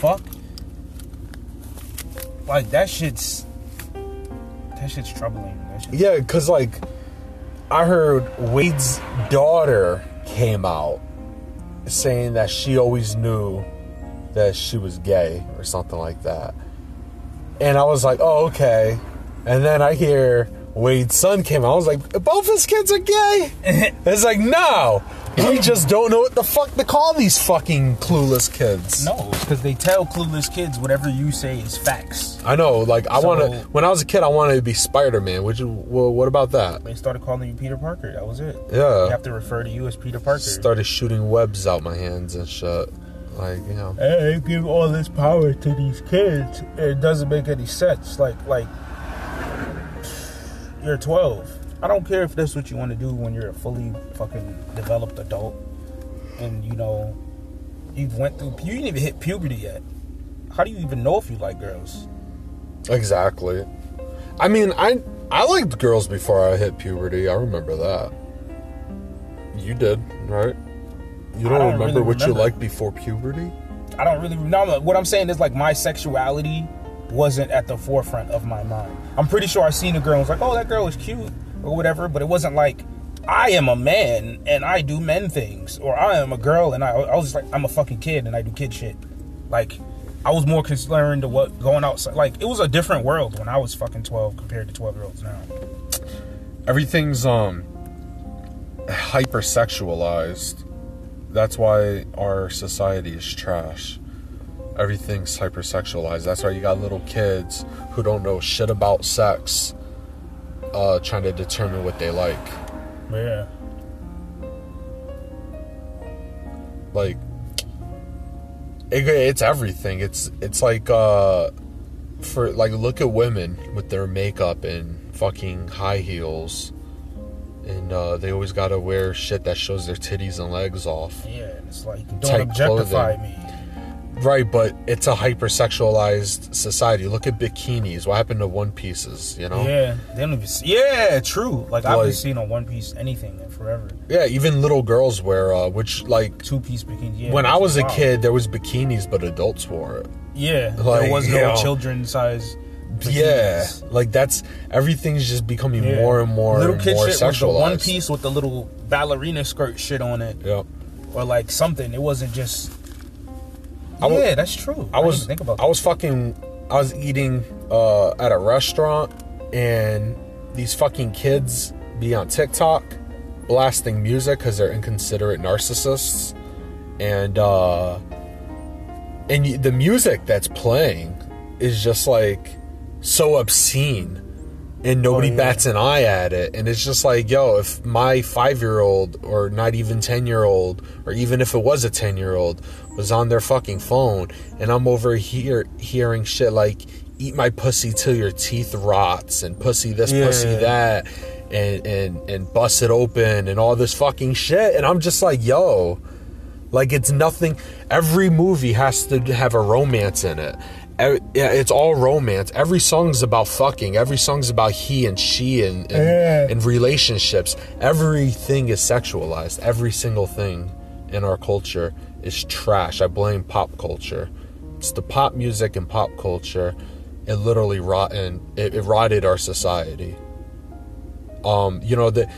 fuck? Like that shit's that shit's troubling. That shit's, Yeah, because like I heard Wade's daughter came out saying that she always knew that she was gay or something like that. And I was like, oh, okay. And then I hear Wade's son came out. I was like, both his kids are gay? it's like, no. We just don't know what the fuck to call these fucking clueless kids. No, because they tell clueless kids whatever you say is facts. I know, like I So- want to. When I was a kid, I wanted to be Spider Man. Which, well, what about that? They started calling you Peter Parker. That was it. Yeah. You have to refer to you as Peter Parker. Started shooting webs out my hands and shit. Like you know, Hey, give all this power to these kids. It doesn't make any sense. Like, like you're 12. I don't care if that's what you want to do when you're a fully fucking developed adult, and you know you've went through. You didn't even hit puberty yet. How do you even know if you like girls? exactly. I mean, I I liked girls before I hit puberty. I remember that. You did, right? You don't, don't remember really what you remember. liked before puberty? I don't really know. What I'm saying is like my sexuality wasn't at the forefront of my mind. I'm pretty sure I seen a girl and was like, oh, that girl is cute or whatever, but it wasn't like I am a man and I do men things, or I am a girl and I, I was just like I'm a fucking kid and I do kid shit. Like I was more concerned to what going outside. Like it was a different world when I was fucking 12 compared to 12 year olds now. Everything's um hypersexualized. That's why our society is trash. Everything's hypersexualized. That's why you got little kids who don't know shit about sex, uh, trying to determine what they like. Yeah. Like, it, it's everything. It's it's like uh, for like look at women with their makeup and fucking high heels, and uh, they always gotta wear shit that shows their titties and legs off. Yeah, and it's like don't objectify clothing. me. Right, but it's a hypersexualized society. Look at bikinis. What happened to one pieces? You know? Yeah, they don't even. See, yeah, true. Like I haven't Like- seen on One Piece anything in forever. Yeah, even little girls wear, uh, which like Two piece bikini. Yeah, when I was a kid, there was bikinis, but adults wore it. yeah, like, there was no know, children size. Yeah, bikinis. like that's everything's just becoming Yeah. more and more Little and kid more shit was the sexualized. one piece with the little ballerina skirt shit on it, Yep. or like something. It wasn't just. I yeah, that's true. I was didn't think about I was fucking I was eating uh, at a restaurant and these fucking kids be on TikTok blasting music because they're inconsiderate narcissists and uh and the music that's playing is just like so obscene and nobody Oh, yeah. bats an eye at it and it's just like yo if my five year old or not even 10 year old or even if it was a 10 year old was on their fucking phone and i'm over here hearing shit like eat my pussy till your teeth rots and pussy this Yeah. pussy that and and and bust it open and all this fucking shit and i'm just like yo like it's nothing. Every movie has to have a romance in it. Every- yeah, it's all romance. Every song's about fucking. Every song's about he and she and and, Yeah. and relationships. Everything is sexualized. Every single thing in our culture is trash. I blame pop culture. It's the pop music and pop culture. It literally rotten. It, it rotted our society. Um, you know the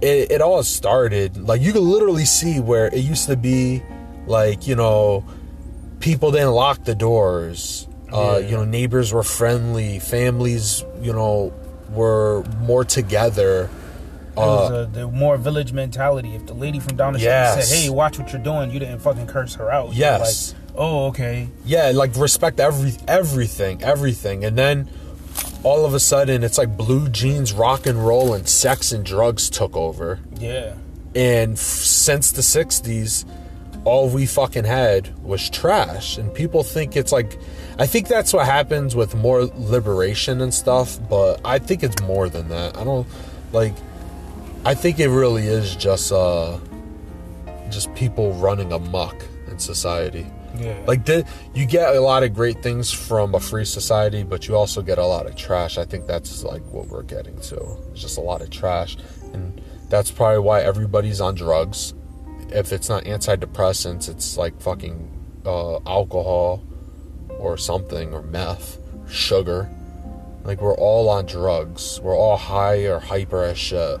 it, it all started like you could literally see where it used to be like you know people didn't lock the doors uh Yeah. you know neighbors were friendly families you know were more together It was a, the more village mentality. If the lady from down the street said, "Hey, watch what you're doing," you didn't fucking curse her out. Yes. Like, oh, okay. yeah like respect every everything everything and then all of a sudden it's like blue jeans rock and roll and sex and drugs took over Yeah. And f- since the 60s, all we fucking had was trash. And people think it's like, I think that's what happens with more liberation and stuff, but I think it's more than that. I don't, like, I think it really is just, uh, just people running amok in society. Yeah. Like, the, you get a lot of great things from a free society, but you also get a lot of trash. I think that's like what we're getting to. It's just a lot of trash. And that's probably why everybody's on drugs. If it's not antidepressants, it's like fucking uh, alcohol or something or meth, sugar. Like we're all on drugs. We're all high or hyper as shit.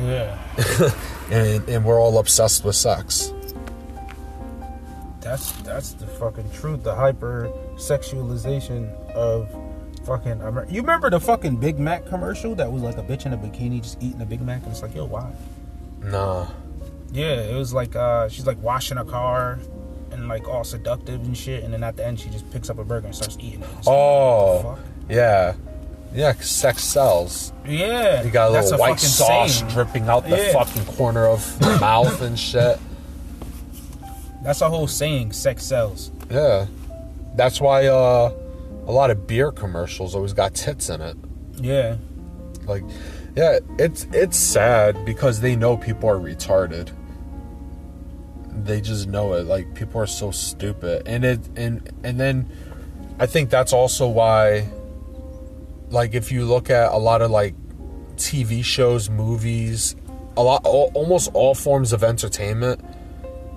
Yeah. And and we're all obsessed with sex. That's that's the fucking truth. The hyper sexualization of fucking. Amer- you remember the fucking Big Mac commercial that was like a bitch in a bikini just eating a Big Mac, and it's like, yo, why? Nah. Yeah, it was like uh she's like washing a car and like all seductive and shit, and then at the end she just picks up a burger and starts eating it. It's Oh. Yeah. Yeah, 'cause sex sells. yeah. You got a little white sauce saying. dripping out the Yeah. fucking corner of the mouth and shit. That's a whole saying. Sex sells. Yeah. That's why uh a lot of beer commercials always got tits in it. Yeah. Like yeah, it's it's sad because they know people are retarded. They just know it. Like people are so stupid. And it and and then I think that's also why like if you look at a lot of like TV shows, movies, a lot al- almost all forms of entertainment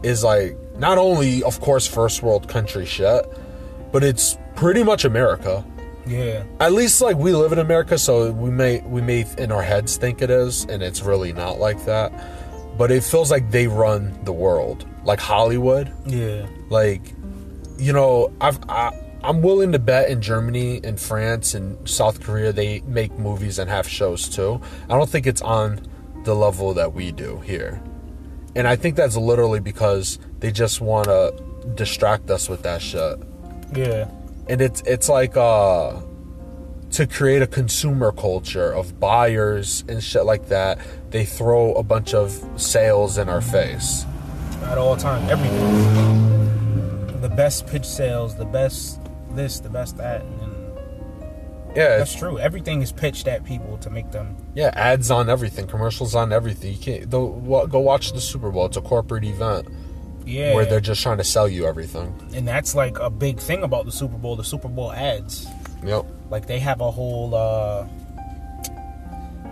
is like not only of course first world country shit, but it's pretty much America. Yeah. At least like we live in America, so we may we may in our heads think it is, and it's really not like that. But it feels like they run the world, like Hollywood. Yeah. Like, you know, I've I, I'm willing to bet in Germany and France and South Korea they make movies and have shows too. I don't think it's on the level that we do here, and I think that's literally because they just want to distract us with that shit Yeah. and it's it's like uh to create a consumer culture of buyers and shit like that they throw a bunch of sales in our face At all times, everything. The best pitch sales, the best this, the best that, and yeah that's true. Everything is pitched at people to make them. yeah ads on everything commercials on everything you can't go, go watch the super bowl it's a corporate event Yeah. where they're just trying to sell you everything and that's like a big thing about the Super Bowl. The Super Bowl ads, yep like they have a whole uh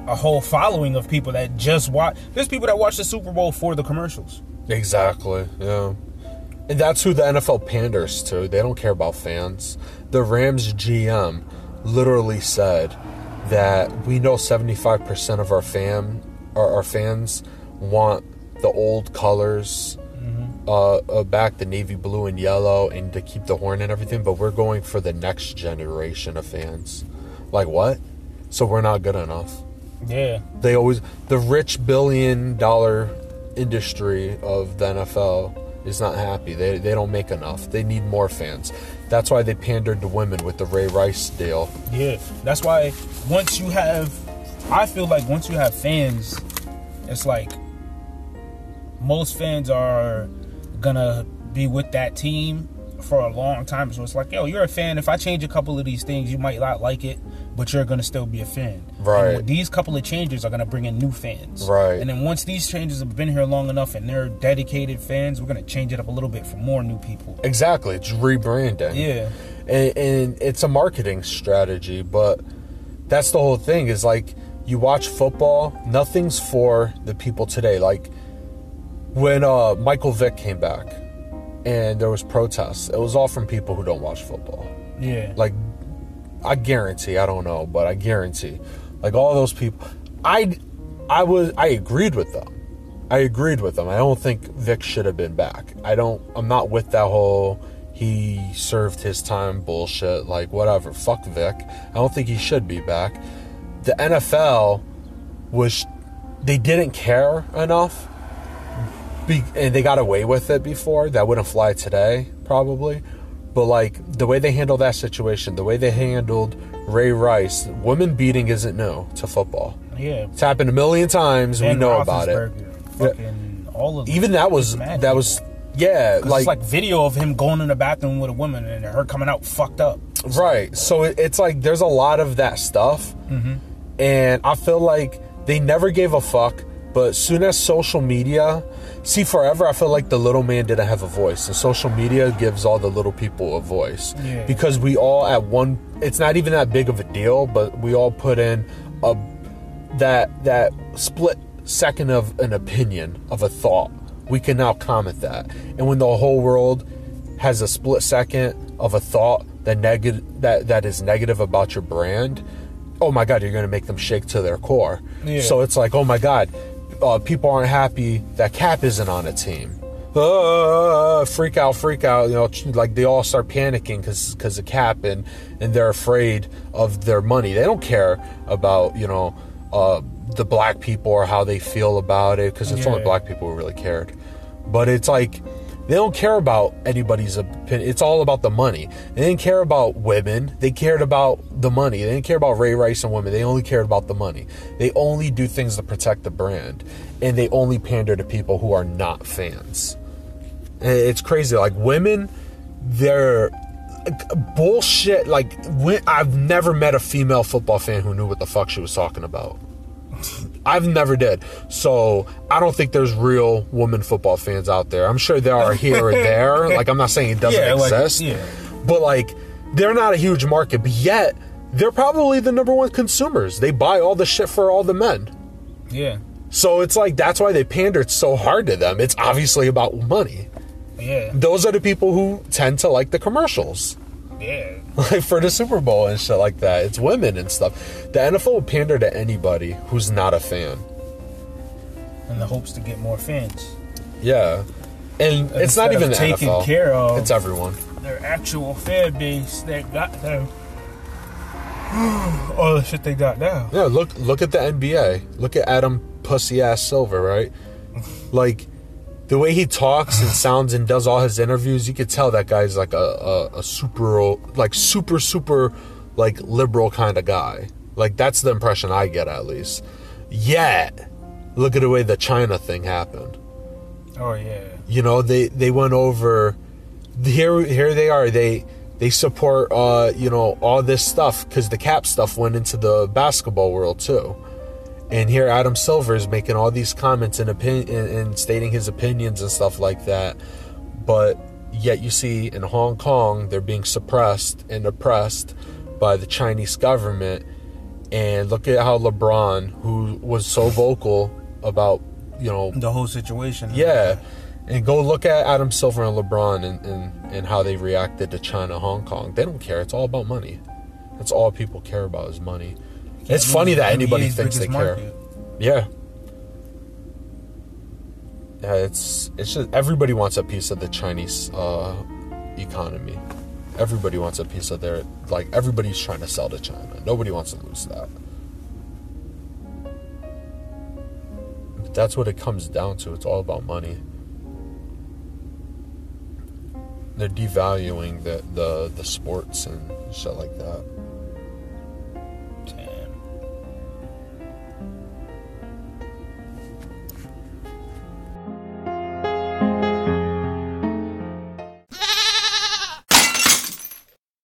a whole following of people that just watch. There's people that watch the Super Bowl for the commercials. Exactly. Yeah. And that's who the NFL panders to. They don't care about fans. The Rams GM literally said that we know 75% of our fan our, our fans want the old colors uh, uh, back the navy blue and yellow and to keep the horn and everything but we're going for the next generation of fans like what so we're not good enough Yeah. they always the rich billion dollar industry of the NFL is not happy. They they don't make enough. They need more fans. That's why they pandered to women with the Ray Rice deal. Yeah, that's why once you have, I feel like once you have fans, it's like most fans are gonna be with that team for a long time. So it's like, yo, you're a fan. If I change a couple of these things, you might not like it, but you're gonna still be a fan. Right. And these couple of changes are gonna bring in new fans. Right. And then once these changes have been here long enough and they're dedicated fans, we're gonna change it up a little bit for more new people. Exactly, it's rebranding. Yeah. and, and it's a marketing strategy but that's the whole thing is like you watch football nothing's for the people today like when uh, michael vick came back and there was protests it was all from people who don't watch football. Yeah. like i guarantee i don't know but i guarantee like all those people i i was i agreed with them. I agreed with them. I don't think vick should have been back. I don't i'm not with that whole he served his time bullshit like whatever. Fuck vick i don't think he should be back. The nfl was they didn't care enough be, and they got away with it before that wouldn't fly today probably. But like the way they handled that situation the way they handled ray rice women beating isn't new to football. Yeah. it's happened a million times. We know about it. Fucking all of even that was that was yeah, like, it's like video of him going in the bathroom with a woman and her coming out fucked up. right. So it, it's like there's a lot of that stuff. Mm-hmm. And i feel like they never gave a fuck but soon as social media see forever i feel like the little man didn't have a voice and social media gives all the little people a voice Yeah. because we all at one it's not even that big of a deal but we all put in a that that split second of an opinion of a thought we can now comment that and when the whole world has a split second of a thought that negative that that is negative about your brand, oh my god, you're gonna make them shake to their core. Yeah. So it's like, oh my god, uh, people aren't happy that Cap isn't on a team. Uh, freak out, freak out. You know, like they all start panicking because because of Cap and and they're afraid of their money. They don't care about you know uh, the black people or how they feel about it because it's only Yeah. black people who really cared. But it's like they don't care about anybody's opinion. It's all about the money. They didn't care about women. They cared about the money. They didn't care about Ray Rice and women. They only cared about the money. They only do things to protect the brand, and they only pander to people who are not fans. And It's crazy. Like women, they're bullshit. Like I've never met a female football fan who knew what the fuck she was talking about. I've never did. So I don't think there's real woman football fans out there. I'm sure there are here or there. Like I'm not saying it doesn't Yeah, like, exist. yeah. But like they're not a huge market, but yet they're probably the number one consumers. They buy all the shit for all the men. Yeah. So it's like that's why they pandered so hard to them. It's obviously about money. Yeah. Those are the people who tend to like the commercials. Yeah. Like for the Super Bowl and shit like that. It's women and stuff. The NFL will pander to anybody who's not a fan. In the hopes to get more fans. Yeah. And it's not Instead even the taking NFL. care of- It's everyone. Their actual fan base that got them all the shit they got now. Yeah, look look at the NBA. Look at Adam Pussy Ass Silver, right? Like the way he talks and sounds and does all his interviews, you could tell that guy's like a, a, a super like super super like liberal kind of guy. Like that's the impression I get at least. Yet, look at the way the China thing happened. Oh yeah. you know they they went over here here they are they they support uh you know all this stuff because the cap stuff went into the basketball world too and here adam silver is making all these comments and opinion and, stating his opinions and stuff like that but yet you see in hong kong they're being suppressed and oppressed by the chinese government and look at how lebron who was so vocal about you know The whole situation. yeah. And go look at Adam Silver and LeBron and, and, and how they reacted to China, Hong Kong. They don't care. It's all about money. That's all people care about is money. It's funny that anybody NBA's thinks they care. market. Yeah. Yeah, it's it's just everybody wants a piece of the Chinese uh, economy. Everybody wants a piece of their like everybody's trying to sell to China. Nobody wants to lose that. But that's what it comes down to. It's all about money. They're devaluing the the, the sports and shit like that.